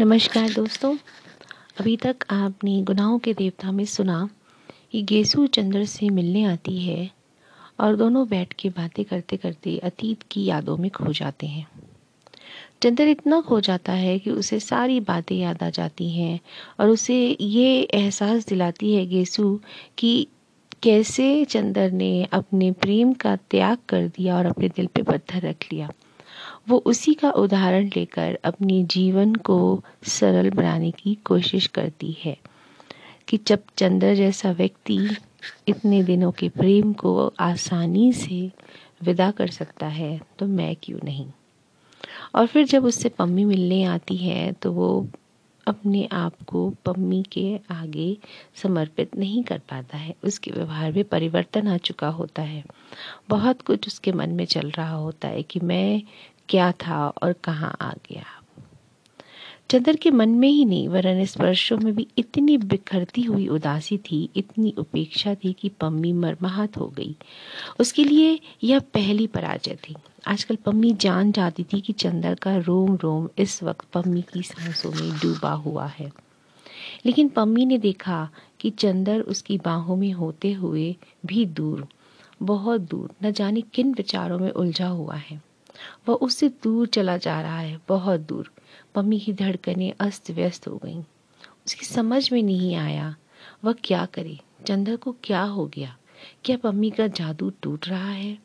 नमस्कार दोस्तों। अभी तक आपने गुनाहों के देवता में सुना कि गेसु चंद्र से मिलने आती है और दोनों बैठ के बातें करते करते अतीत की यादों में खो जाते हैं। चंद्र इतना खो जाता है कि उसे सारी बातें याद आ जाती हैं और उसे ये एहसास दिलाती है गेसु कि कैसे चंद्र ने अपने प्रेम का त्याग कर दिया और अपने दिल पे पत्थर रख लिया। वो उसी का उदाहरण लेकर अपनी जीवन को सरल बनाने की कोशिश करती है कि जब चंद्र जैसा व्यक्ति इतने दिनों के प्रेम को आसानी से विदा कर सकता है तो मैं क्यों नहीं? और फिर जब उससे पम्मी मिलने आती है तो वो अपने आप को पम्मी के आगे समर्पित नहीं कर पाता है। उसके व्यवहार में परिवर्तन आ चुका होता है। बहुत कुछ उसके मन में चल रहा होता है कि मैं क्या था और कहाँ आ गया। चंद्र के मन में ही नहीं, वरन स्पर्शों में भी इतनी बिखरती हुई उदासी थी, इतनी उपेक्षा थी कि पम्मी मरमाहत हो गई। उसके लिए यह पहली पराजय थी। आजकल पम्मी जान जाती थी कि चंद्र का रोम रोम इस वक्त पम्मी की सांसों में डूबा हुआ है। लेकिन पम्मी ने देखा कि चंद्र उसकी बाहों में होते हुए भी दूर, बहुत दूर, न जाने किन विचारों में उलझा हुआ है। वह उससे दूर चला जा रहा है, बहुत दूर। पम्मी की धड़कनें अस्त व्यस्त हो गईं। उसकी समझ में नहीं आया, वह क्या करे? चंद्र को क्या हो गया? क्या पम्मी का जादू टूट रहा है?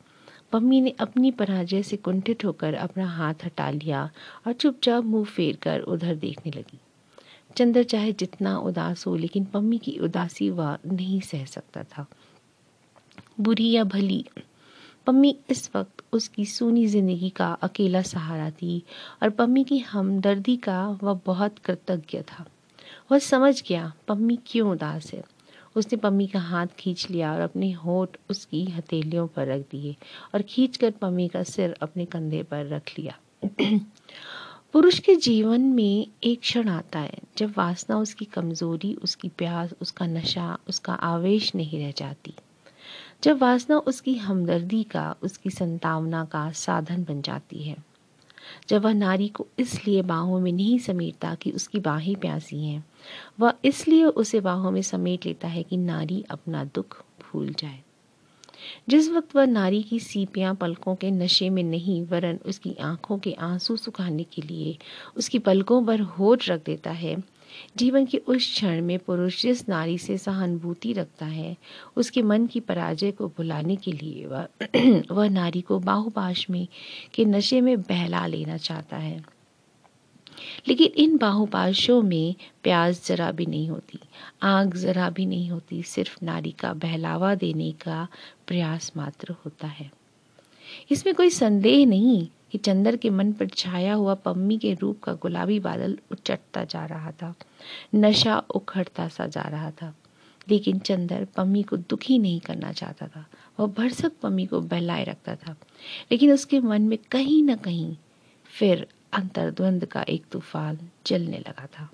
पम्मी ने अपनी पराजय से कुंठित होकर अपना हाथ हटा लिया और चुपचाप मुँह फेर कर उधर देखने लगी। चंद्र चाहे जितना उदास हो, लेकिन पम्मी की उदासी वह नहीं सह सकता था। बुरी या भली पम्मी इस वक्त उसकी सूनी ज़िंदगी का अकेला सहारा थी और पम्मी की हमदर्दी का वह बहुत कृतज्ञ था। वह समझ गया पम्मी क्यों उदास है। उसने पम्मी का हाथ खींच लिया और अपने होठ उसकी हथेलियों पर रख दिए और खींचकर पम्मी का सिर अपने कंधे पर रख लिया। पुरुष के जीवन में एक क्षण आता है जब वासना उसकी कमज़ोरी, उसकी प्यास, उसका नशा, उसका आवेश नहीं रह जाती। जब वासना उसकी हमदर्दी का, उसकी संतावना का साधन बन जाती है। जब वह नारी को इसलिए बाहों में नहीं समेटता कि उसकी बाहें प्यासी हैं, वह इसलिए उसे बाहों में समेट लेता है कि नारी अपना दुख भूल जाए। जिस वक्त वह नारी की सीपियाँ पलकों के नशे में नहीं, वरन उसकी आँखों के आँसू सुखाने के लिए उसकी पलकों पर होठ रख देता है जीवन के उस क्षण में पुरुष जिस नारी से सहानुभूति रखता है, उसके मन की पराजय को भुलाने के लिए वह वह नारी को बाहुपाश में, के नशे में बहला लेना चाहता है। लेकिन इन बाहुपाशों में प्याज जरा भी नहीं होती, आग जरा भी नहीं होती, सिर्फ़ नारी का बहलावा देने का प्रयास मात्र होता है। इसमें कोई संदेह नहीं कि चंद्र के मन पर छाया हुआ पम्मी के रूप का गुलाबी बादल उचटता जा रहा था। नशा उखड़ता सा जा रहा था। लेकिन चंदर पम्मी को दुखी नहीं करना चाहता था। वह भरसक पम्मी को बहलाए रखता था। लेकिन उसके मन में कहीं ना कहीं फिर अंतर्द्वंद का एक तूफ़ान चलने लगा था।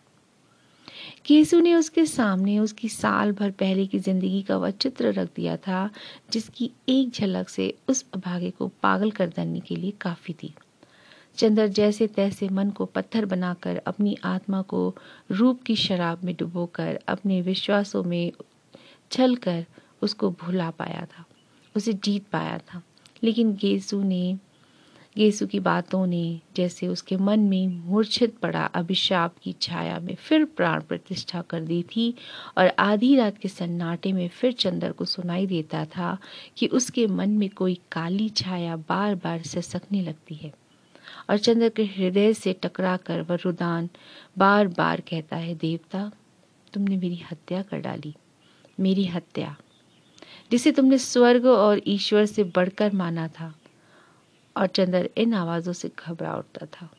केसु ने उसके सामने उसकी साल भर पहले की ज़िंदगी का वह चित्र रख दिया था, जिसकी एक झलक से उस अभागे को पागल कर देने के लिए काफ़ी थी। चंद्र जैसे तैसे मन को पत्थर बनाकर अपनी आत्मा को रूप की शराब में डुबोकर अपने विश्वासों में छल कर उसको भुला पाया था, उसे जीत पाया था। लेकिन गेसु ने गेसु की बातों ने जैसे उसके मन में मूर्छित पड़ा, अभिशाप की छाया में फिर प्राण प्रतिष्ठा कर दी थी और आधी रात के सन्नाटे में फिर चंद्र को सुनाई देता था कि उसके मन में कोई काली छाया बार बार ससकने लगती है और चंद्र के हृदय से टकरा कर वह रुदान बार बार कहता है, देवता, तुमने मेरी हत्या कर डाली, मेरी हत्या, जिसे तुमने स्वर्ग और ईश्वर से बढ़कर माना था। और चंद्र इन आवाजों से घबरा उठता था।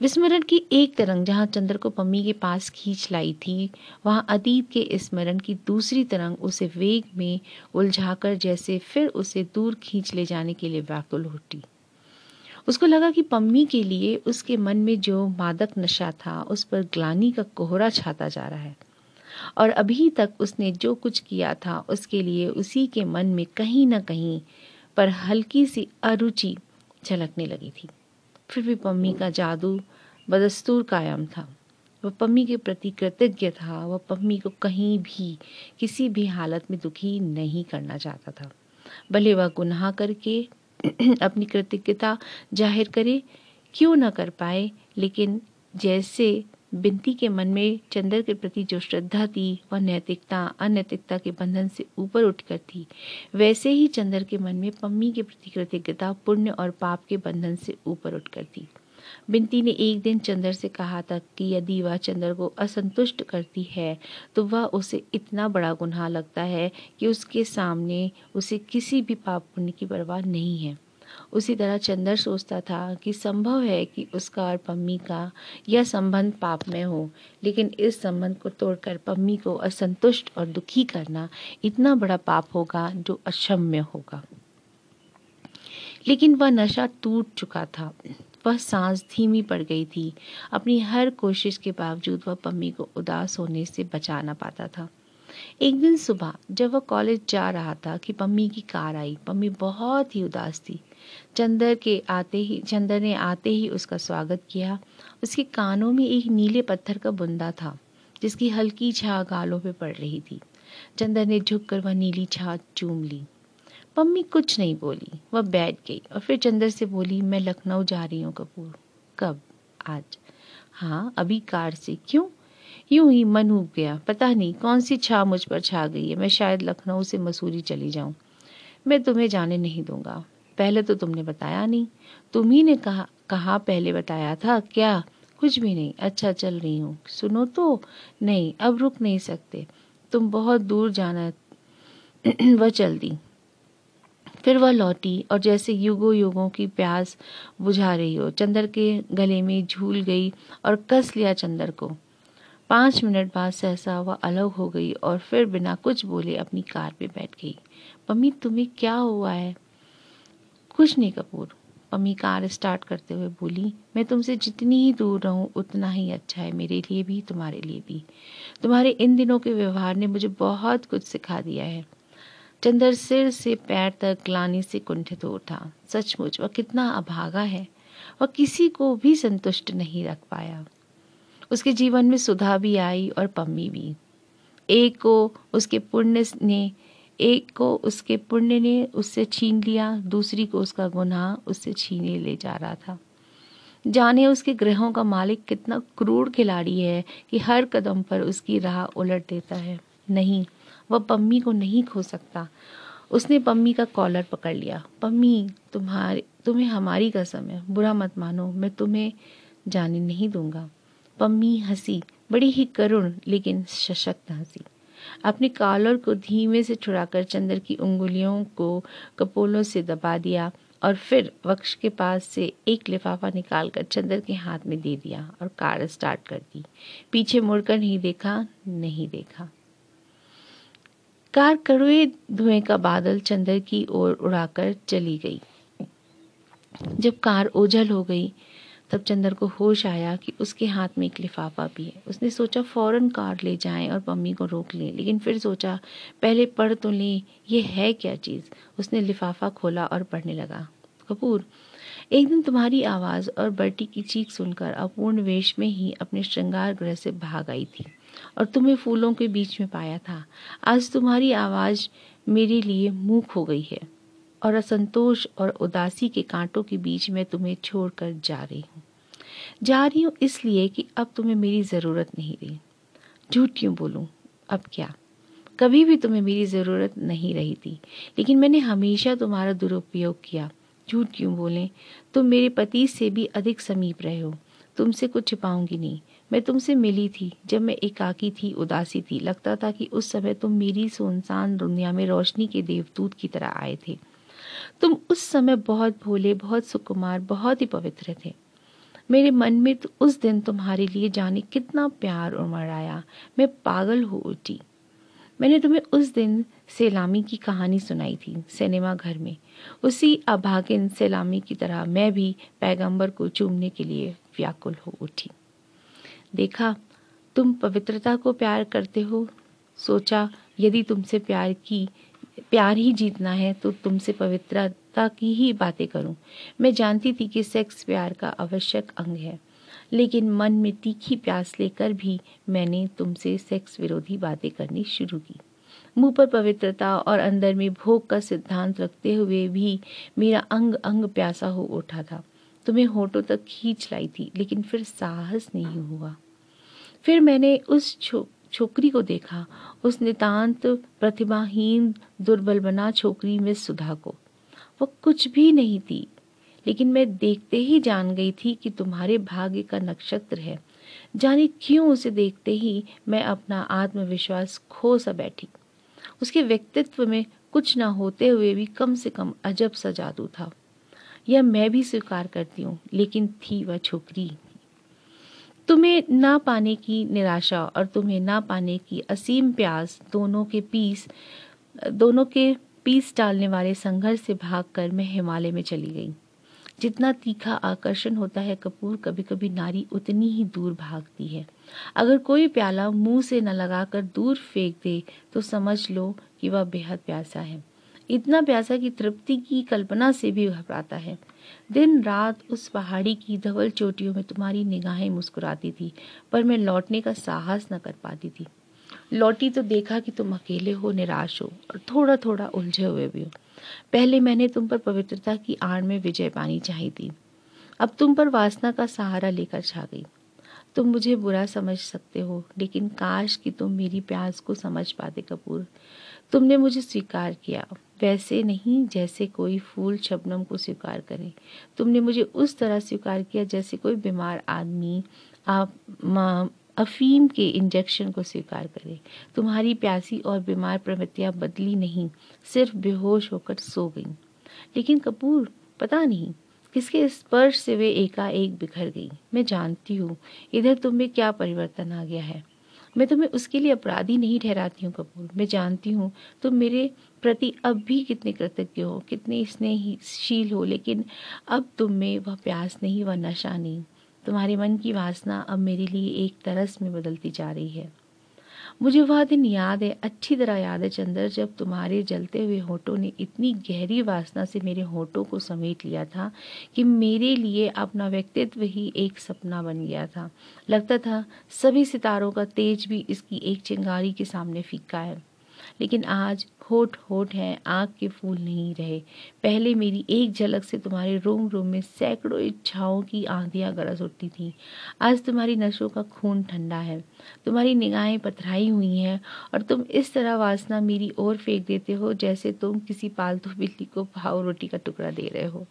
विस्मरण की एक तरंग जहाँ चंद्र को पम्मी के पास खींच लाई थी, वहाँ अतीत के स्मरण की दूसरी तरंग उसे वेग में उलझाकर जैसे फिर उसे दूर खींच ले जाने के लिए व्याकुल उठी उसको लगा कि पम्मी के लिए उसके मन में जो मादक नशा था, उस पर ग्लानी का कोहरा छाता जा रहा है। और अभी तक उसने जो कुछ किया था, उसके लिए उसी के मन में कहीं ना कहीं पर हल्की सी अरुचि झलकने लगी थी। फिर भी पम्मी का जादू बदस्तूर कायम था। वह पम्मी के प्रति कृतज्ञ था। वह पम्मी को कहीं भी, किसी भी हालत में दुखी नहीं करना चाहता था। भले वह गुनाह करके अपनी कृतज्ञता ज़ाहिर करे, क्यों न कर पाए, लेकिन जैसे बिनती के मन में चंद्र के प्रति जो श्रद्धा थी, वह नैतिकता, अनैतिकता के बंधन से ऊपर उठकर थी। वैसे ही चंद्र के मन में पम्मी के प्रति कृतज्ञता, पुण्य और पाप के बंधन से ऊपर उठकर थी। बिनती ने एक दिन चंद्र से कहा था कि यदि वह चंद्र को असंतुष्ट करती है तो वह उसे इतना बड़ा गुनाह लगता है कि उसके सामने उसे किसी भी पाप पुण्य की परवाह नहीं है। उसी तरह चंद्र सोचता था कि संभव है कि उसका और पम्मी का यह संबंध पाप में हो, लेकिन इस संबंध को तोड़कर पम्मी को असंतुष्ट और दुखी करना इतना बड़ा पाप होगा जो अक्षम्य होगा। लेकिन वह नशा टूट चुका था। वह सांस धीमी पड़ गई थी। अपनी हर कोशिश के बावजूद वह पम्मी को उदास होने से बचा ना पाता था। एक दिन सुबह जब वह कॉलेज जा रहा था कि पम्मी की कार आई, पम्मी बहुत ही उदास थी। चंदर के आते ही, चंदर ने आते ही उसका स्वागत किया। उसके कानों में एक नीले पत्थर का बुंदा था, जिसकी हल्की छा गालों पे पड़ रही थी। चंदर ने झुककर वह नीली छा चूम ली। पम्मी कुछ नहीं बोली, वह बैठ गई और फिर चंदर से बोली, मैं लखनऊ जा रही हूँ कपूर। कब? आज? हाँ अभी कार से। क्यों? यूँ ही मन उब गया। पता नहीं, कौन सी छा मुझ पर छा गई है। मैं शायद लखनऊ से मसूरी चली जाऊँ। मैं तुम्हें जाने नहीं दूँगा। पहले तो तुमने बताया नहीं। तुम ही ने कहा कहा पहले बताया था, क्या? कुछ भी नहीं अच्छा चल रही हूँ। सुनो तो नहीं, अब रुक नहीं सकते। तुम बहुत दूर जाना वह चल दी फिर वह लौटी और जैसे युगों युगों की प्यास बुझा रही हो, चंदर के गले में झूल गई और कस लिया चंदर को। पाँच मिनट बाद सहसा वह अलग हो गई और फिर बिना कुछ बोले अपनी कार पे बैठ गई। मम्मी, तुम्हें क्या हुआ है? कुछ नहीं कपूर। मम्मी कार स्टार्ट करते हुए बोली, मैं तुमसे जितनी ही दूर रहूँ, उतना ही अच्छा है, मेरे लिए भी, तुम्हारे लिए भी। तुम्हारे इन दिनों के व्यवहार ने मुझे बहुत कुछ सिखा दिया है। चंदर सिर से पैर तक ग्लानी से कुंठित हो उठा। सचमुच, वह कितना अभागा है। वह किसी को भी संतुष्ट नहीं रख पाया। उसके जीवन में सुधा भी आई और पम्मी भी। एक को उसके पुण्य ने एक को उसके पुण्य ने उससे छीन लिया, दूसरी को उसका गुनाह उससे छीने ले जा रहा था। जाने उसके ग्रहों का मालिक कितना क्रूर खिलाड़ी है कि हर कदम पर उसकी राह उलट देता है। नहीं, वह पम्मी को नहीं खो सकता। उसने पम्मी का कॉलर पकड़ लिया। पम्मी, तुम्हारे, तुम्हें हमारी कसम है। बुरा मत मानो, मैं तुम्हें जाने नहीं दूँगा। पम्मी हँसी, बड़ी ही करुण, लेकिन सशक्त हँसी। अपने कॉलर को धीमे से छुड़ाकर चंद्र की उंगलियों को कपोलों से दबा दिया और फिर वक्ष के पास से एक लिफाफा निकालकर चंद्र के हाथ में दे दिया और कार स्टार्ट कर दी। पीछे मुड़कर नहीं देखा नहीं देखा। कार कड़ुए धुएँ का बादल चंद्र की ओर उड़ाकर चली गई। जब कार ओझल हो गई तब चंद्र को होश आया कि उसके हाथ में एक लिफाफा भी है। उसने सोचा फ़ौरन कार ले जाएँ और मम्मी को रोक लें, लेकिन फिर सोचा, पहले पढ़ तो लें, ये है क्या चीज़? उसने लिफाफा खोला और पढ़ने लगा। कपूर, एक दिन तुम्हारी आवाज़ और बर्टी की चीख सुनकर अपूर्ण वेश में ही अपने श्रृंगार गृह से भाग आई थी और तुम्हें फूलों के बीच में पाया था। आज तुम्हारी आवाज़ मेरे लिए मूक हो गई है। और असंतोष और उदासी के कांटों के बीच में तुम्हें छोड़कर जा रही हूँ। जा रही हूँ इसलिए कि अब तुम्हें मेरी ज़रूरत नहीं रही। झूठ क्यों बोलूँ? अब क्या? कभी भी तुम्हें मेरी ज़रूरत नहीं रही थी। लेकिन मैंने हमेशा तुम्हारा दुरुपयोग किया। झूठ क्यों बोलें? तुम मेरे पति से भी अधिक समीप रहे हो। तुमसे कुछ छिपाऊँगी नहीं। मैं तुमसे मिली थी जब मैं एकाकी थी, उदासी थी। लगता था कि उस समय तुम मेरी सुनसान दुनिया में रोशनी के देवदूत की तरह आए थे। तुम उस समय बहुत भोले, बहुत सुकुमार, बहुत ही पवित्र थे। मेरे मन में तो उस दिन तुम्हारे लिए जाने कितना प्यार उमड़ आया मैं पागल हो उठी। मैंने तुम्हें उस दिन सैलामी की कहानी सुनाई थी, सिनेमा घर में। उसी अभागिन सैलामी की तरह मैं भी पैगंबर को चूमने के लिए व्याकुल हो उठी। देखा, तुम पवित्रता को प्यार करते हो? सोचा, यदि तुमसे प्यार की प्यार ही जीतना है तो तुमसे पवित्रता की ही बातें करूँ। मैं जानती थी कि सेक्स प्यार का आवश्यक अंग है, लेकिन मन में तीखी प्यास लेकर भी मैंने तुमसे सेक्स विरोधी बातें करनी शुरू की। मुँह पर पवित्रता और अंदर में भोग का सिद्धांत रखते हुए भी मेरा अंग अंग प्यासा हो उठा था। तुम्हें होठों तक खींच लाई थी, लेकिन फिर साहस नहीं हुआ। फिर मैंने उस छोकरी को देखा, उस नितांत प्रतिभाहीन, दुर्बल बना छोकरी में सुधा को। वह कुछ भी नहीं थी, लेकिन मैं देखते ही जान गई थी कि तुम्हारे भाग्य का नक्षत्र है। जाने क्यों उसे देखते ही मैं अपना आत्मविश्वास खो सा बैठी। उसके व्यक्तित्व में कुछ ना होते हुए भी कम से कम अजब सा जादू था। यह मैं भी स्वीकार करती हूँ, लेकिन थी वह छोकरी। तुम्हें ना पाने की निराशा और तुम्हें ना पाने की असीम प्यास दोनों के पीस, दोनों के पीस डालने वाले संघर्ष से भागकर मैं हिमालय में चली गई। जितना तीखा आकर्षण होता है, कपूर कभी कभी नारी उतनी ही दूर भागती है। अगर कोई प्याला मुँह से न लगाकर दूर फेंक दे तो समझ लो कि वह बेहद प्यासा है। इतना प्यासा कि तृप्ति की कल्पना से भी घबराता है। दिन रात उस पहाड़ी की धवल चोटियों में तुम्हारी निगाहें मुस्कुराती थी, पर मैं लौटने का साहस न कर पाती थी। लौटी तो देखा कि तुम अकेले हो, निराश हो और थोड़ा थोड़ा उलझे हुए भी हो। पहले मैंने तुम पर पवित्रता की आड़ में विजय पानी चाहिए थी। अब तुम पर वासना का सहारा लेकर छा गई। तुम मुझे बुरा समझ सकते हो, लेकिन काश कि तुम मेरी प्यास को समझ पाते कपूर। तुमने मुझे स्वीकार किया। वैसे नहीं जैसे कोई फूल शबनम को स्वीकार करे। तुमने मुझे उस तरह स्वीकार किया जैसे कोई बीमार आदमी आप अफीम के इंजेक्शन को स्वीकार करे। तुम्हारी प्यासी और बीमार प्रवृत्तियाँ बदली नहीं, सिर्फ़ बेहोश होकर सो गई। लेकिन कपूर, पता नहीं किसके स्पर्श से वे एकाएक बिखर गई। मैं जानती हूँ, इधर तुम में क्या परिवर्तन आ गया है। मैं तुम्हें उसके लिए अपराधी नहीं ठहराती हूँ कपूर मैं जानती हूँ तुम मेरे प्रति अब भी कितने कृतज्ञ हो, कितने स्नेहशील हो, लेकिन अब तुम में वह प्यास नहीं, वह नशा नहीं। तुम्हारे मन की वासना अब मेरे लिए एक तरस में बदलती जा रही है। मुझे वह दिन याद है, अच्छी तरह याद है चंद्र, जब तुम्हारे जलते हुए होठों ने इतनी गहरी वासना से मेरे होठों को समेट लिया था कि मेरे लिए अपना व्यक्तित्व ही एक सपना बन गया था। लगता था सभी सितारों का तेज भी इसकी एक चिंगारी के सामने फीका है। लेकिन आज होठ होठ हैं आँख के फूल नहीं रहे। पहले मेरी एक झलक से तुम्हारे रोम रोम में सैकड़ों इच्छाओं की आंधियाँ गरज उठती थी। आज तुम्हारी नशों का खून ठंडा है। तुम्हारी निगाहें पथराई हुई हैं और तुम इस तरह वासना मेरी ओर फेंक देते हो जैसे तुम किसी पालतू बिल्ली को भाव रोटी का टुकड़ा दे रहे हो।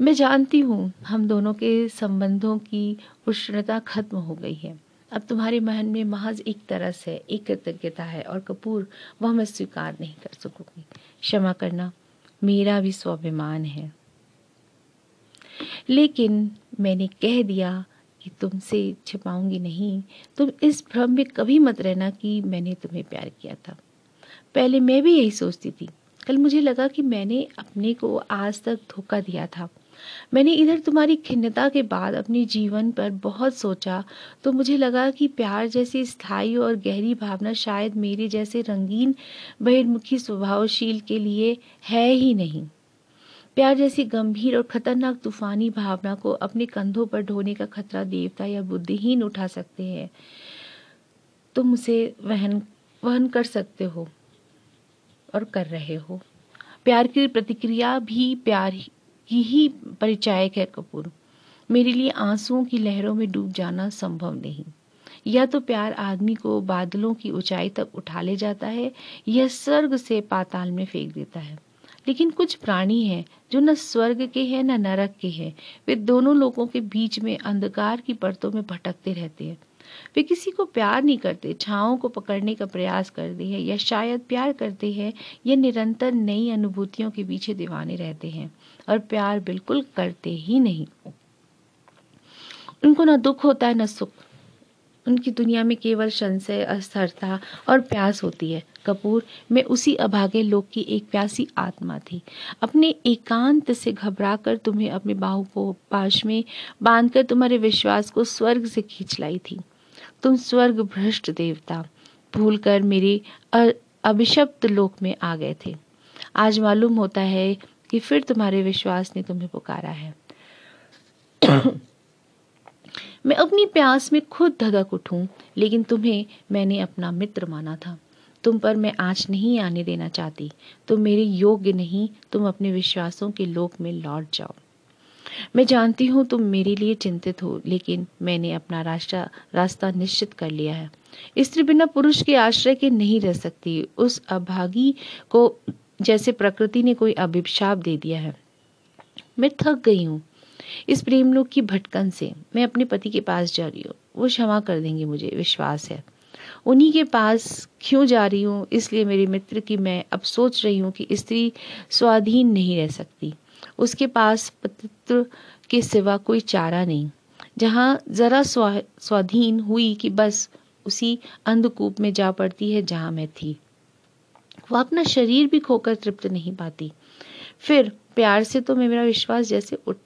मैं जानती हूँ, हम दोनों के संबंधों की उष्णता खत्म हो गई है। अब तुम्हारे मन में महज एक तरस है, एक कृतज्ञता है और कपूर, वह मैं स्वीकार नहीं कर सकूँगी। क्षमा करना मेरा भी स्वाभिमान है। लेकिन मैंने कह दिया कि तुमसे छिपाऊँगी नहीं, तुम इस भ्रम में कभी मत रहना कि मैंने तुम्हें प्यार किया था। पहले मैं भी यही सोचती थी। कल मुझे लगा कि मैंने अपने को आज तक धोखा दिया था। मैंने इधर तुम्हारी खिन्नता के बाद अपने जीवन पर बहुत सोचा तो मुझे लगा कि प्यार जैसी स्थायी और गहरी भावना शायद मेरे जैसे रंगीन, बहिर्मुखी स्वभावशील के लिए है ही नहीं। प्यार जैसी गंभीर और खतरनाक तूफानी भावना को अपने कंधों पर ढोने का खतरा देवता या बुद्धिहीन उठा सकते हैं। तुम उसे वहन वहन कर सकते हो और कर रहे हो। प्यार की प्रतिक्रिया भी प्यार की ही परिचायक है कपूर। मेरे लिए आंसुओं की लहरों में डूब जाना संभव नहीं। या तो प्यार आदमी को बादलों की ऊंचाई तक उठा ले जाता है, या स्वर्ग से पाताल में फेंक देता है। लेकिन कुछ प्राणी हैं जो न स्वर्ग के हैं, न नरक के हैं। वे दोनों लोगों के बीच में अंधकार की परतों में भटकते रहते हैं। वे किसी को प्यार नहीं करते छाओं को पकड़ने का प्रयास करते हैं, या शायद प्यार करते हैं, या निरंतर नई अनुभूतियों के पीछे दीवाने रहते हैं। और प्यार बिल्कुल करते ही नहीं। उनको ना दुख होता है, ना सुख। उनकी दुनिया में केवल संशय अस्थिरता और प्यास होती है। कपूर, मैं उसी अभागे लोग की एक प्यासी आत्मा थी। अपने एकांत से घबरा कर तुम्हें अपने बाहु को पाश में बांधकर तुम्हारे विश्वास को स्वर्ग से खींच लाई थी। तुम स्वर्ग भ्रष्ट देवता भूलकर मेरे अभिशप्त लोक में आ गए थे। आज मालूम होता है कि फिर तुम्हारे विश्वास ने तुम्हें पुकारा है। मैं अपनी प्यास में खुद धधक उठूं, लेकिन तुम्हें मैंने अपना मित्र माना था। तुम पर मैं आज नहीं आने देना चाहती। तुम मेरे योग्य नहीं, तुम अपने विश्वासों के लोक में लौट जाओ। मैं जानती हूँ तुम मेरे लिए चिंतित हो, लेकिन मैंने अपना रास्ता रास्ता निश्चित कर लिया है। स्त्री बिना पुरुष के आश्रय के नहीं रह सकती। उस अभागी को जैसे प्रकृति ने कोई अभिशाप दे दिया है। मैं थक गई हूँ। इस प्रेम लोक की भटकन से मैं अपने पति के पास जा रही हूँ। वो क्षमा कर देंगे मुझे, विश्वास है। उन्हीं के पास क्यों जा रही हूँ? इसलिए मेरे मित्र की मैं अब सोच रही हूँ कि स्त्री स्वाधीन नहीं रह सकती। उसके पास पतित्व के सिवा कोई चारा नहीं। जहाँ जरा स्वा, स्वाधीन हुई कि बस उसी अंधकूप में जा पड़ती है जहाँ मैं थी। वो अपना शरीर भी खोकर तृप्त नहीं पाती। फिर प्यार से तो मेरा विश्वास जैसे उठ,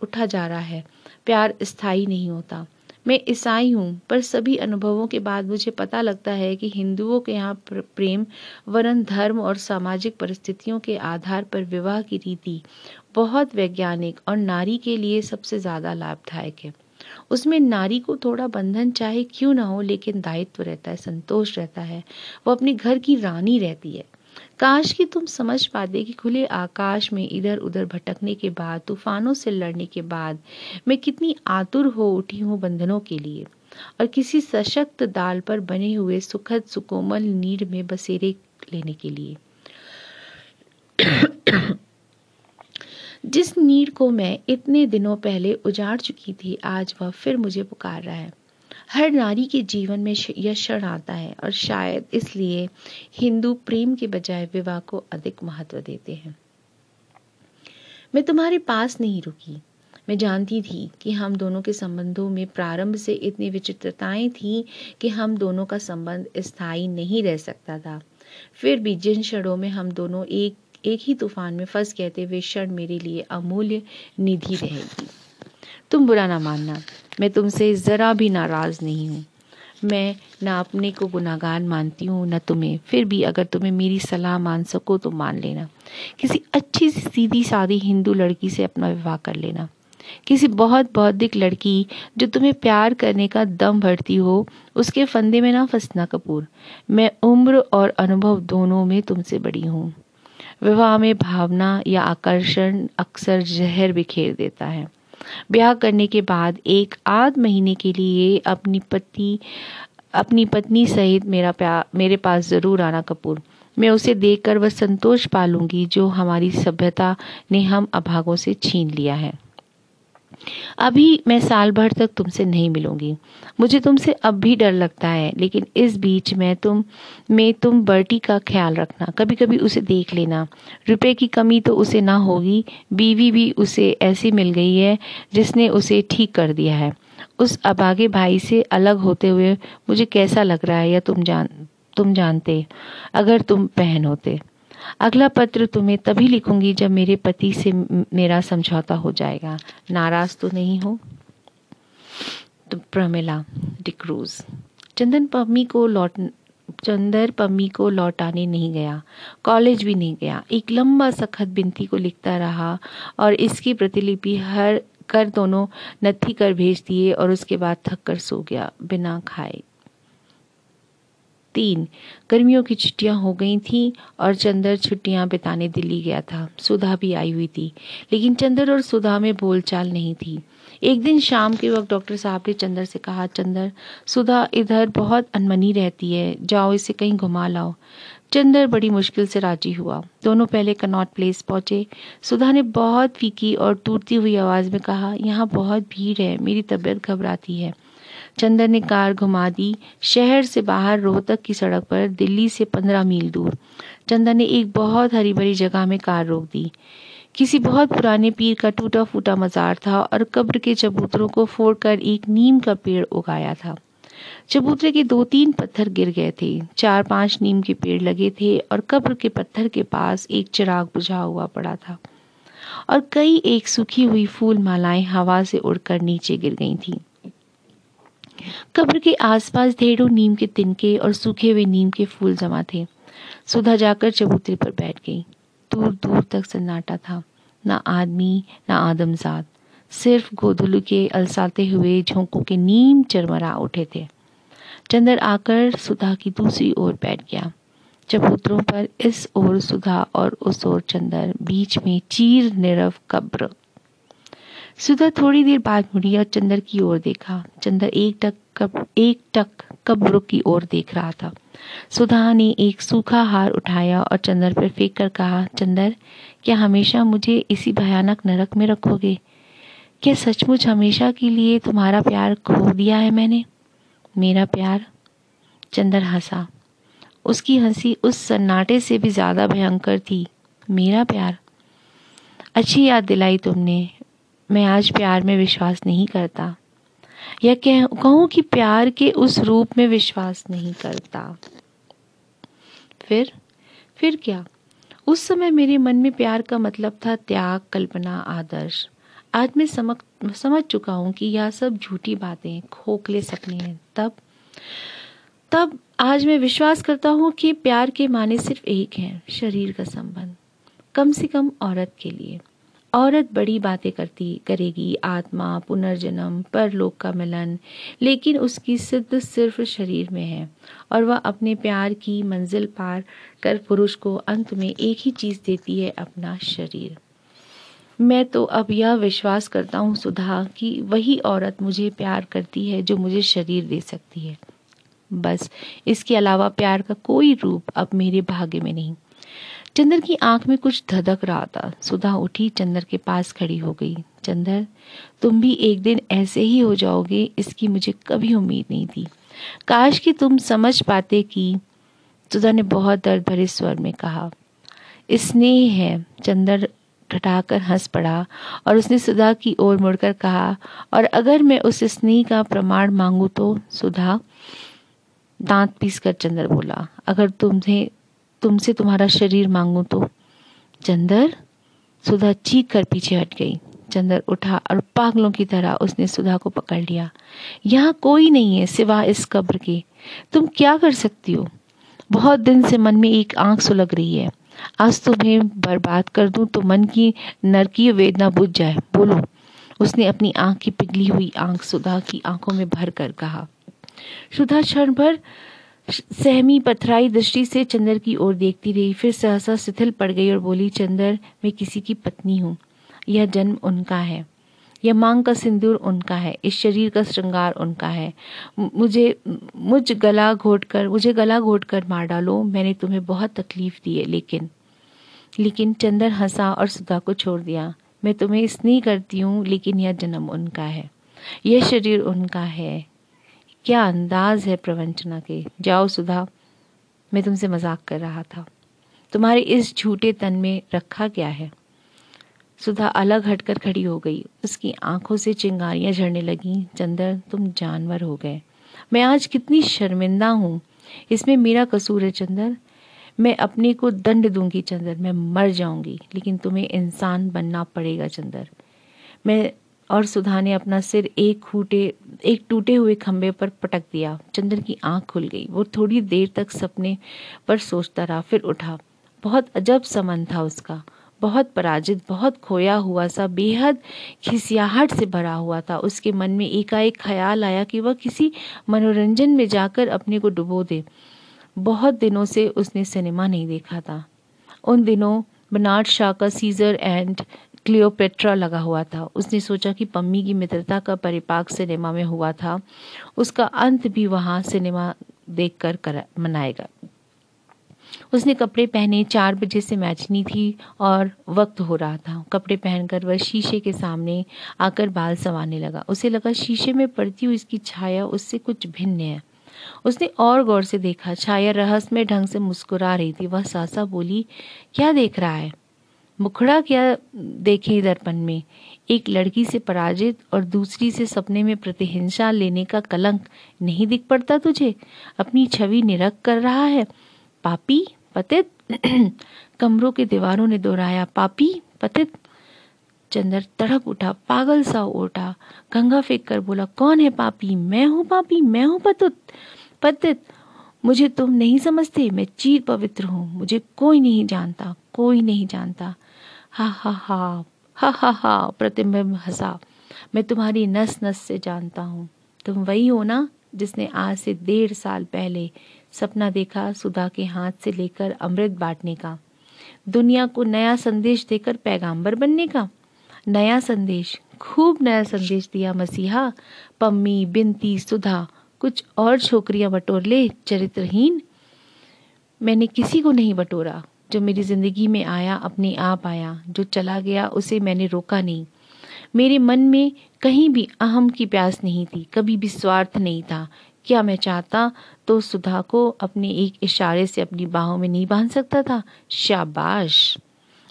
उठा जा रहा है। प्यार स्थायी नहीं होता। मैं ईसाई हूँ पर सभी अनुभवों के बाद मुझे पता लगता है कि हिंदुओं के यहाँ प्रेम वरन धर्म और सामाजिक परिस्थितियों के आधार पर विवाह की रीति बहुत वैज्ञानिक और नारी के लिए सबसे ज़्यादा लाभदायक है। उसमें नारी को थोड़ा बंधन चाहे क्यों ना हो लेकिन दायित्व रहता है संतोष रहता है। वो अपने घर की रानी रहती है। काश कि तुम समझ पाते कि खुले आकाश में इधर उधर भटकने के बाद, तूफानों से लड़ने के बाद मैं कितनी आतुर हो उठी हूँ बंधनों के लिए। और किसी सशक्त दाल पर बने हुए सुखद सुकोमल नीर में बसेरे लेने के लिए। जिस नीर को मैं इतने दिनों पहले उजाड़ चुकी थी, आज वह फिर मुझे पुकार रहा है। हर नारी के जीवन में यह क्षण आता है और शायद इसलिए हिंदू प्रेम के बजाय विवाह को अधिक महत्व देते हैं। मैं तुम्हारे पास नहीं रुकी। मैं जानती थी कि हम दोनों के संबंधों में प्रारंभ से इतनी विचित्रताएँ थी कि हम दोनों का संबंध स्थायी नहीं रह सकता था। फिर भी जिन क्षणों में हम दोनों एक एक ही तूफ़ान में फंस गए थे, वे क्षण मेरे लिए अमूल्य निधि रहेगी। तुम बुरा ना मानना। मैं तुमसे ज़रा भी नाराज़ नहीं हूँ। मैं ना अपने को गुनाहगार मानती हूँ, ना तुम्हें। फिर भी अगर तुम्हें मेरी सलाह मान सको तो मान लेना। किसी अच्छी सी सीधी सादी हिंदू लड़की से अपना विवाह कर लेना। किसी बहुत बौद्धिक लड़की जो तुम्हें प्यार करने का दम भरती हो, उसके फंदे में ना फंसना कपूर। मैं उम्र और अनुभव दोनों में तुमसे बड़ी हूँ। विवाह में भावना या आकर्षण अक्सर जहर बिखेर देता है। ब्याह करने के बाद एक आध महीने के लिए अपनी पति, अपनी पत्नी सहित मेरा प्या, मेरे पास ज़रूर आना कपूर। मैं उसे देखकर वह संतोष पालूँगी जो हमारी सभ्यता ने हम अभागों से छीन लिया है। अभी मैं साल भर तक तुमसे नहीं मिलूँगी। मुझे तुमसे अब भी डर लगता है, लेकिन इस बीच में तुम में तुम बर्टी का ख्याल रखना कभी कभी उसे देख लेना। रुपए की कमी तो उसे ना होगी, बीवी भी उसे ऐसी मिल गई है जिसने उसे ठीक कर दिया है। उस अभागे भाई से अलग होते हुए मुझे कैसा लग रहा है या तुम जान, तुम जानते, अगर तुम बहन होते? अगला पत्र तुम्हें तभी लिखूँगी जब मेरे पति से मेरा समझौता हो जाएगा। नाराज़ तो नहीं हो? तो प्रमिला डिक्रूज चंदन पम्मी को लौट, चंदर पम्मी को लौटाने नहीं गया। कॉलेज भी नहीं गया। एक लंबा सखत बिनती को लिखता रहा और इसकी प्रतिलिपि हर कर दोनों नथी कर भेज दिए और उसके बाद थक कर सो गया बिना खाए। तीन गर्मियों की छुट्टियाँ हो गई थी और चंदर छुट्टियाँ बिताने दिल्ली गया था। सुधा भी आई हुई थी, लेकिन चंदर और सुधा में बोलचाल नहीं थी। एक दिन शाम के वक्त डॉक्टर साहब ने चंदर से कहा, चंदर, सुधा इधर बहुत अनमनी रहती है, जाओ इसे कहीं घुमा लाओ। चंदर बड़ी मुश्किल से राज़ी हुआ। दोनों पहले कनॉट प्लेस पहुँचे। सुधा ने बहुत फीकी और टूटती हुई आवाज़ में कहा, यहाँ बहुत भीड़ है, मेरी तबीयत घबराती है। चंदन ने कार घुमा दी। शहर से बाहर रोहतक की सड़क पर दिल्ली से पंद्रह मील दूर। चंदन ने एक बहुत हरी भरी जगह में कार रोक दी। किसी बहुत पुराने पीर का टूटा फूटा मजार था और कब्र के चबूतरों को फोड़कर एक नीम का पेड़ उगाया था। चबूतरे के दो तीन पत्थर गिर गए थे। चार पाँच नीम के पेड़ लगे थे और कब्र के पत्थर के पास एक चिराग बुझा हुआ पड़ा था। और कई एक सूखी हुई फूल मालाएँ हवा से उड़कर नीचे गिर गई थीं। कब्र के आसपास ढेरों नीम के तिनके और सूखे हुए नीम के फूल जमा थे। सुधा जाकर चबूतरे पर बैठ गई। दूर दूर तक सन्नाटा था। ना आदमी, ना आदमजाद सिर्फ़ गोधुलू के अलसाते हुए झोंकों के नीम चरमरा उठे थे। चंदर आकर सुधा की दूसरी ओर बैठ गया। चबूतरों पर इस ओर सुधा और उस ओर चंदर, बीच में चीर निरव कब्र। सुधा थोड़ी देर बाद मुड़ी और चंदर की ओर देखा। चंदर एक टक कब, एक टक कब्र की ओर देख रहा था। सुधा ने एक सूखा हार उठाया और चंदर पर फेंक कर कहा, चंदर, क्या हमेशा मुझे इसी भयानक नरक में रखोगे? क्या सचमुच हमेशा के लिए तुम्हारा प्यार खो दिया है मैंने? मेरा प्यार? चंदर हंसा। उसकी हँसी उस सन्नाटे से भी ज़्यादा भयंकर थी। मेरा प्यार? अच्छी याद दिलाई तुमने। मैं आज प्यार में विश्वास नहीं करता। या कह, कहूँ कि प्यार के उस रूप में विश्वास नहीं करता। फिर फिर क्या? उस समय मेरे मन में प्यार का मतलब था त्याग, कल्पना, आदर्श। आज मैं समझ समझ चुका हूँ कि यह सब झूठी बातें, खोखले सपने हैं। तब तब आज मैं विश्वास करता हूँ कि प्यार के माने सिर्फ़ एक है, शरीर का संबंध, कम से कम औरत के लिए। औरत बड़ी बातें करती, करेगी, आत्मा, पुनर्जन्म, परलोक का मिलन, लेकिन उसकी सिद्ध सिर्फ़ शरीर में है, और वह अपने प्यार की मंजिल पार कर पुरुष को अंत में एक ही चीज़ देती है, अपना शरीर। मैं तो अब यह विश्वास करता हूँ सुधा कि वही औरत मुझे प्यार करती है जो मुझे शरीर दे सकती है। बस, इसके अलावा प्यार का कोई रूप अब मेरे भाग्य में नहीं। चंदर की आँख में कुछ धधक रहा था। सुधा उठी, चंदर के पास खड़ी हो गई। चंदर, तुम भी एक दिन ऐसे ही हो जाओगे, इसकी मुझे कभी उम्मीद नहीं थी। काश कि तुम समझ पाते कि सुधा ने बहुत दर्द भरे स्वर में कहा स्नेह है। चंदर ठटाकर हंस पड़ा और उसने सुधा की ओर मुड़कर कहा, और अगर मैं उस स्नेह का प्रमाण मांगू तो? सुधा दांत पीस कर चंदर बोला, अगर तुम्हें तुमसे तुम्हारा शरीर मांगू तो। चंदर सुधा चीख कर पीछे हट गई। चंदर उठा और पागलों की तरह उसने सुधा को पकड़ लिया। यहाँ कोई नहीं है सिवा इस कब्र के। तुम क्या कर सकती हो? बहुत दिन से मन में एक आँख सुलग रही है। आज तुम्हें बर्बाद कर दूँ तो मन की नरकीय वेदना बुझ जाए। बोलो। उसने अपनी आँख की पिघली हुई आँख सुधा की आँखों में भर कर कहा। सुधा क्षण भर सहमी पथराई दृष्टि से चंदर की ओर देखती रही। फिर सहसा शिथिल पड़ गई और बोली, चंदर, मैं किसी की पत्नी हूँ। यह जन्म उनका है। यह मांग का सिंदूर उनका है। इस शरीर का श्रृंगार उनका है। मुझे, मुझ गला घोट कर मुझे गला घोट कर मार डालो। मैंने तुम्हें बहुत तकलीफ़ दी है, लेकिन लेकिन चंदर हंसा और सुधा को छोड़ दिया। मैं तुम्हें स्नेह करती हूँ, लेकिन यह जन्म उनका है। यह शरीर उनका है। क्या अंदाज है प्रवंचना के? जाओ सुधा, मैं तुमसे मज़ाक कर रहा था। तुम्हारे इस झूठे तन में रखा क्या है? सुधा अलग हटकर खड़ी हो गई। उसकी आँखों से चिंगारियाँ झड़ने लगी। चंदर, तुम जानवर हो गए। मैं आज कितनी शर्मिंदा हूँ। इसमें मेरा कसूर है चंदर। मैं अपने को दंड दूँगी चंदर। मैं मर जाऊँगी। लेकिन तुम्हें इंसान बनना पड़ेगा चंदर। मैं और सुधा ने अपना सिर एक खूटे, एक टूटे हुए खंबे पर पटक दिया। चंदर की आँख खुल गई। वो थोड़ी देर तक सपने पर सोचता रहा, फिर उठा। बहुत अजब समन था उसका। बहुत पराजित, बहुत खोया हुआ सा, बेहद खिसियाहट से भरा हुआ था। उसके मन में एकाएक ख्याल आया कि वह किसी मनोरंजन में जाकर अपने को डुबो दे। बहुत दिनों से उसने सिनेमा नहीं देखा था। उन दिनों बनार्ड शाह का सीजर एंड क्लियोपेट्रा लगा हुआ था। उसने सोचा कि पम्मी की मित्रता का परिपाक सिनेमा में हुआ था। उसका अंत भी वहाँ सिनेमा देखकर कर, मनाएगा। उसने कपड़े पहने, चार बजे से मैचनी थी और वक्त हो रहा था। कपड़े पहनकर वह शीशे के सामने आकर बाल संवारने लगा। उसे लगा शीशे में पड़ती हुई इसकी छाया उससे कुछ भिन्न है। उसने और गौर से देखा, छाया रहस्यमय ढंग से मुस्कुरा रही थी। वह सासा बोली, क्या देख रहा है? मुखड़ा क्या देखे दर्पण में? एक लड़की से पराजित और दूसरी से सपने में प्रतिहिंसा लेने का कलंक नहीं दिख पड़ता तुझे? अपनी छवि निरख कर रहा है। पापी, पतित? कमरों के दीवारों ने दोहराया, पापी, पतित? चंदर तड़प उठा, पागल सा उठा गंगा फेंक कर बोला, कौन है पापी? मैं हूँ पापी, मैं हूँ पतित पतित। मुझे तुम नहीं समझते, मैं चीर पवित्र हूँ, मुझे कोई नहीं जानता, कोई नहीं जानता। हा हा हा हा हा हा, प्रतिबिंब हंसा। मैं तुम्हारी नस नस से जानता हूँ। तुम वही हो ना, जिसने आज से डेढ़ साल पहले सपना देखा सुधा के हाथ से लेकर अमृत बांटने का। दुनिया को नया संदेश देकर पैगांबर बनने का। नया संदेश, खूब नया संदेश दिया मसीहा। पम्मी, बिनती, सुधा, कुछ और छोकरियाँ बटोर ले, चरित्रहीन। मैंने किसी को नहीं बटोरा। जो मेरी ज़िंदगी में आया, अपने आप आया, जो चला गया, उसे मैंने रोका नहीं। मेरे मन में कहीं भी अहम की प्यास नहीं थी, कभी भी स्वार्थ नहीं था। क्या मैं चाहता तो सुधा को अपने एक इशारे से अपनी बाहों में नहीं बाँध सकता था? शाबाश!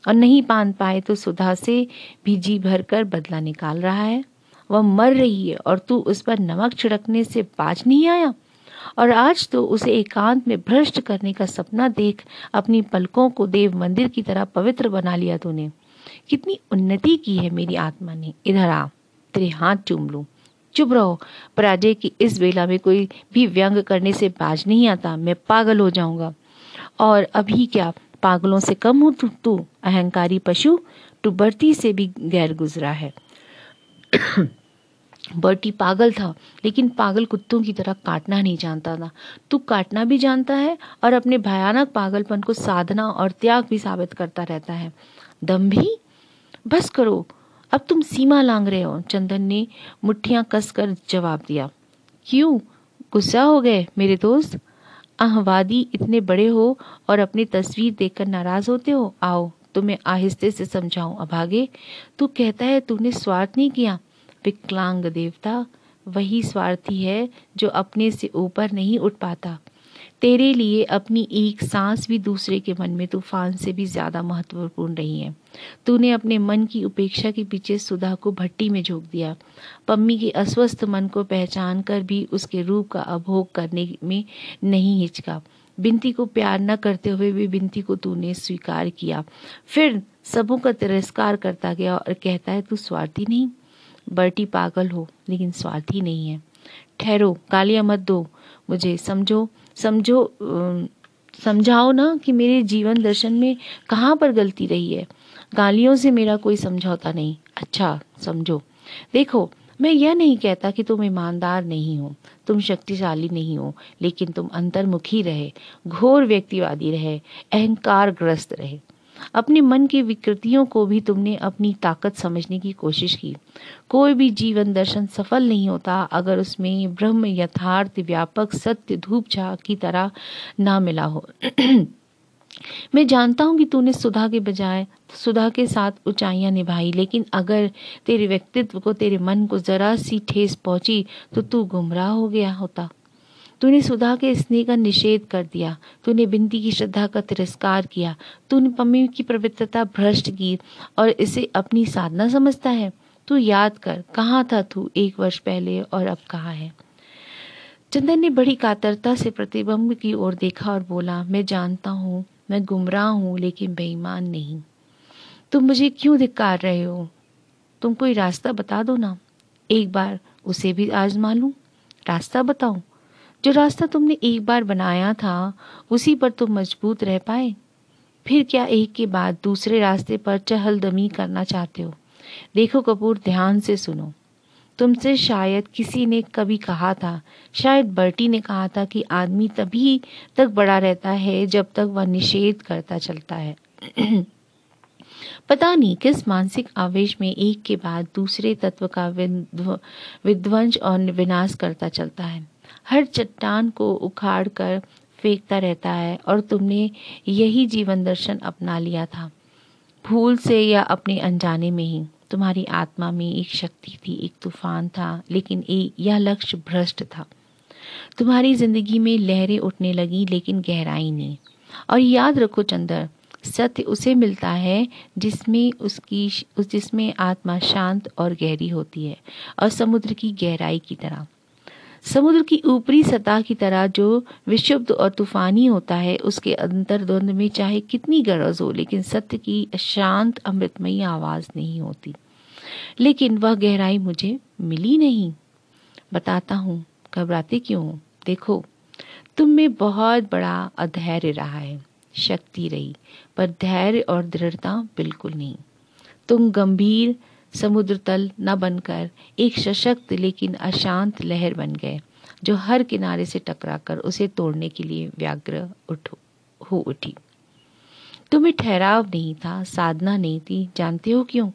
और नहीं बाँध पाए तो सुधा से भी जी भर कर बदला निकाल रहा है। वह मर रही है और तू उस पर नमक छिड़कने से बाज नहीं आया? और आज तो उसे एकांत में भ्रष्ट करने का सपना देख अपनी पलकों को देव मंदिर की तरह पवित्र बना लिया तूने। कितनी उन्नति की है मेरी आत्मा ने। इधर आ, तेरे हाथ चूम लू। चुप रहो, पराजय की इस बेला में कोई भी व्यंग करने से बाज नहीं आता। मैं पागल हो जाऊँगा। और अभी क्या, पागलों से कम हो तू? तू अहंकारी पशु, तू बढ़ती से भी गैर गुजरा है। बर्टी पागल था, लेकिन पागल कुत्तों की तरह काटना नहीं जानता था। तू काटना भी जानता है और अपने भयानक पागलपन को साधना और त्याग भी साबित करता रहता है। दम भी बस करो, अब तुम सीमा लांग रहे हो, चंदन ने मुठ्ठियाँ कसकर जवाब दिया। क्यों? गुस्सा हो गए मेरे दोस्त? अहवादी इतने बड़े हो और अपनी तस्वीर देखकर नाराज़ होते हो? आओ, तुम्हें आहिस्ते से समझाऊं। अभागे तू कहता है तूने स्वार्थ नहीं किया। विकलांग देवता, वही स्वार्थी है जो अपने से ऊपर नहीं उठ पाता। तेरे लिए अपनी एक सांस भी दूसरे के मन में तूफ़ान से भी ज़्यादा महत्वपूर्ण रही है। तूने अपने मन की उपेक्षा के पीछे सुधा को भट्टी में झोंक दिया। पम्मी के अस्वस्थ मन को पहचान कर भी उसके रूप का अभोग करने में नहीं हिचका। बिनती को प्यार न करते हुए भी बिनती को तूने स्वीकार किया। फिर सबों का तिरस्कार करता गया और कहता है, तू स्वार्थी नहीं बर्टी पागल हो, लेकिन स्वार्थी नहीं है। ठहरो, गालियाँ मत दो मुझे, समझो समझो समझाओ ना कि मेरे जीवन दर्शन में कहाँ पर गलती रही है। गालियों से मेरा कोई समझौता नहीं। अच्छा समझो। देखो, मैं यह नहीं कहता कि तुम ईमानदार नहीं हो, तुम शक्तिशाली नहीं हो, लेकिन तुम अंतर्मुखी रहे, घोर व्यक्तिवादी रहे अहंकार ग्रस्त रहे। अपने मन की विकृतियों को भी तुमने अपनी ताकत समझने की कोशिश की। कोई भी जीवन दर्शन सफल नहीं होता अगर उसमें ब्रह्म यथार्थ व्यापक सत्य धूप छा की तरह ना मिला हो। मैं जानता हूँ कि तूने सुधा के बजाय, सुधा के साथ ऊंचाइयाँ निभाई, लेकिन अगर तेरे व्यक्तित्व को, तेरे मन को जरा सी ठेस पहुँची तो तू गुमराह हो गया होता। तूने सुधा के स्नेह का निषेध कर दिया। तूने बिंदी की श्रद्धा का तिरस्कार किया। तूने पम्मी की पवित्रता भ्रष्ट की और इसे अपनी साधना समझता है। तू याद कर, कहाँ था तू एक वर्ष पहले और अब कहाँ है? चंदन ने बड़ी कातरता से प्रतिबिंब की ओर देखा और बोला, मैं जानता हूँ, मैं गुमराह हूँ, लेकिन बेईमान नहीं। तुम मुझे क्यों धिक्कार रहे हो? तुम कोई रास्ता बता दो ना। एक बार उसे भी आजमा लूँ। रास्ता बताऊँ? जो रास्ता तुमने एक बार बनाया था, उसी पर तुम मज़बूत रह पाए। फिर क्या एक के बाद दूसरे रास्ते पर चहलदमी करना चाहते हो? देखो कपूर, ध्यान से सुनो। तुमसे शायद किसी ने कभी कहा था, शायद बर्टी ने कहा था कि आदमी तभी तक बड़ा रहता है जब तक वह निषेध करता चलता है। पता नहीं किस मानसिक आवेश में एक के बाद दूसरे तत्व का विध्वंस और विनाश करता चलता है। हर चट्टान को उखाड़ कर फेंकता रहता है और तुमने यही जीवन दर्शन अपना लिया था। भूल से या अपने अनजाने में ही। तुम्हारी आत्मा में एक शक्ति थी, एक तूफ़ान था, लेकिन यह लक्ष्य भ्रष्ट था। तुम्हारी ज़िंदगी में लहरें उठने लगी, लेकिन गहराई नहीं। और याद रखो चंदर, सत्य उसे मिलता है जिसमें उसकी जिसमें आत्मा शांत और गहरी होती है, और समुद्र की गहराई की तरह। समुद्र की ऊपरी सतह की तरह जो विशुद्ध और तूफानी होता है, उसके अंतर द्वंद में चाहे कितनी गरज हो, लेकिन सत्य की शांत अमृतमयी आवाज़ नहीं होती। लेकिन वह गहराई मुझे मिली नहीं। बताता हूँ, घबराते क्यों? देखो, तुम में बहुत बड़ा अधैर्य रहा है, शक्ति रही, पर धैर्य और दृढ़ता बिल्कुल नहीं। तुम गंभीर समुद्र तल न बनकर एक सशक्त लेकिन अशांत लहर बन गए, जो हर किनारे से टकराकर उसे तोड़ने के लिए व्याग्र उठ, हो उठी। तुम्हें ठहराव नहीं था, साधना नहीं थी, जानते हो क्यों?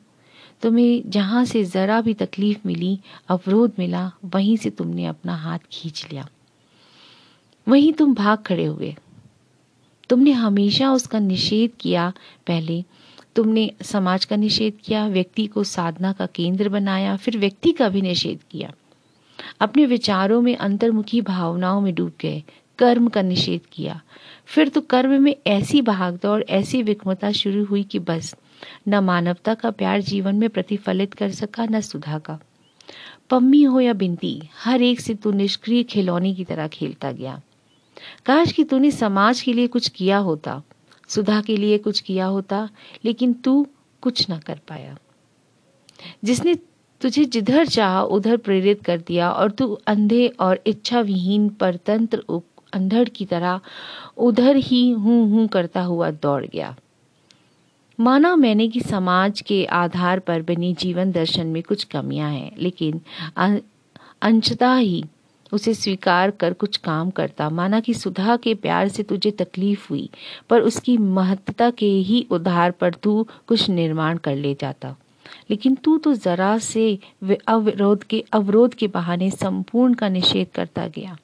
तुम्हें जहाँ से जरा भी तकलीफ़ मिली, अवरोध मिला, वहीं से तुमने अपना हाथ खींच लिया। वहीं तुम भाग खड़े हुए। तुमने हमेशा उसका निषेध किया पहले तुमने समाज का निषेध किया, व्यक्ति को साधना का केंद्र बनाया, फिर व्यक्ति का भी निषेध किया। अपने विचारों में अंतर्मुखी भावनाओं में डूब गए, कर्म का निषेध किया। फिर तो कर्म में ऐसी भागदौड़, ऐसी विकमता शुरू हुई कि बस, न मानवता का प्यार जीवन में प्रतिफलित कर सका, न सुधा का। पम्मी हो या बिनती, हर एक से तू निष्क्रिय खिलौने की तरह खेलता गया। काश कि तूने समाज के लिए कुछ किया होता। सुधा के लिए कुछ किया होता, लेकिन तू कुछ ना कर पाया। जिसने तुझे जिधर चाह, उधर प्रेरित कर दिया और तू अंधे और इच्छा विहीन परतंत्र अंधड़ की तरह उधर ही हूँ हूँ करता हुआ दौड़ गया। माना मैंने कि समाज के आधार पर बनी जीवन दर्शन में कुछ कमियाँ हैं, लेकिन अंशतः ही उसे स्वीकार कर कुछ काम करता। माना कि सुधा के प्यार से तुझे तकलीफ़ हुई, पर उसकी महत्ता के ही उधार पर तू कुछ निर्माण कर ले जाता। लेकिन तू तो जरा से अवरोध के अवरोध के बहाने संपूर्ण का निषेध करता गया।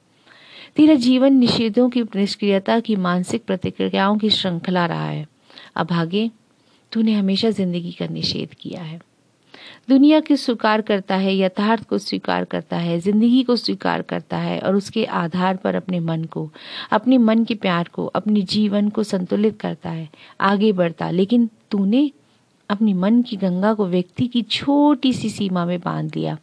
तेरा जीवन निषेधों की निष्क्रियता की मानसिक प्रतिक्रियाओं की श्रृंखला रहा है। अभागे तूने हमेशा ज़िंदगी का निषेध किया है। दुनिया को स्वीकार करता है, यथार्थ को स्वीकार करता है, ज़िंदगी को स्वीकार करता है और उसके आधार पर अपने मन को, अपने मन के प्यार को, अपने जीवन को संतुलित करता है, आगे बढ़ता लेकिन तूने अपनी मन की गंगा को व्यक्ति की छोटी सी सीमा में बाँध लिया,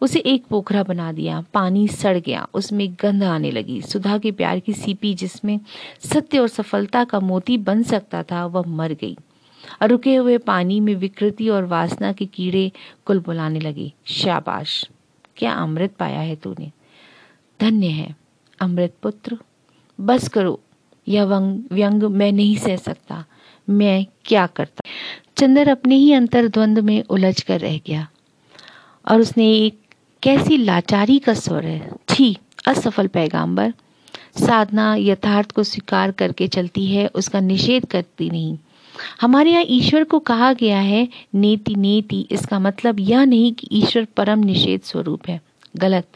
उसे एक पोखरा बना दिया, पानी सड़ गया, उसमें गंध आने लगी। सुधा के प्यार की सीपी जिसमें सत्य और सफलता का मोती बन सकता था, वह मर गई। रुके हुए पानी में विकृति और वासना के कीड़े कुल बुलाने लगे। शाबाश। क्या अमृत पाया है तूने? धन्य है, अमृत पुत्र। बस करो, यह व्यंग मैं नहीं सह सकता। मैं क्या करता? चंदर अपने ही अंतर द्वंद में उलझ कर रह गया। और उसने एक कैसी लाचारी का स्वर है। छी, असफल पैगाम्बर साधना यथार्थ को स्वीकार करके चलती है, उसका निषेध करती नहीं। हमारे यहाँ ईश्वर को कहा गया है, नेति नेति इसका मतलब यह नहीं कि ईश्वर परम निषेध स्वरूप है। गलत।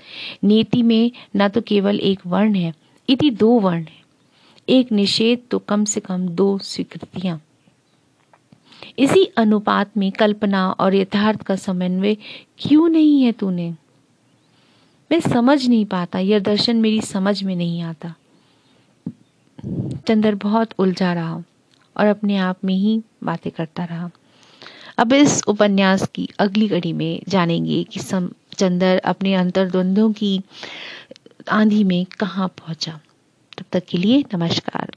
नेति में न तो केवल एक वर्ण है, इति दो वर्ण है। एक निषेध तो कम से कम दो स्वीकृतियाँ। इसी अनुपात में कल्पना और यथार्थ का समन्वय क्यों नहीं है तूने? मैं समझ नहीं पाता, यह दर्शन मेरी समझ में नहीं आता। चंद्र, बहुत उलझा रहा और अपने आप में ही बातें करता रहा। अब इस उपन्यास की अगली कड़ी में जानेंगे कि सम, चंदर अपने अंतर्द्वंदों की आंधी में कहाँ पहुँचा। तब तक के लिए नमस्कार।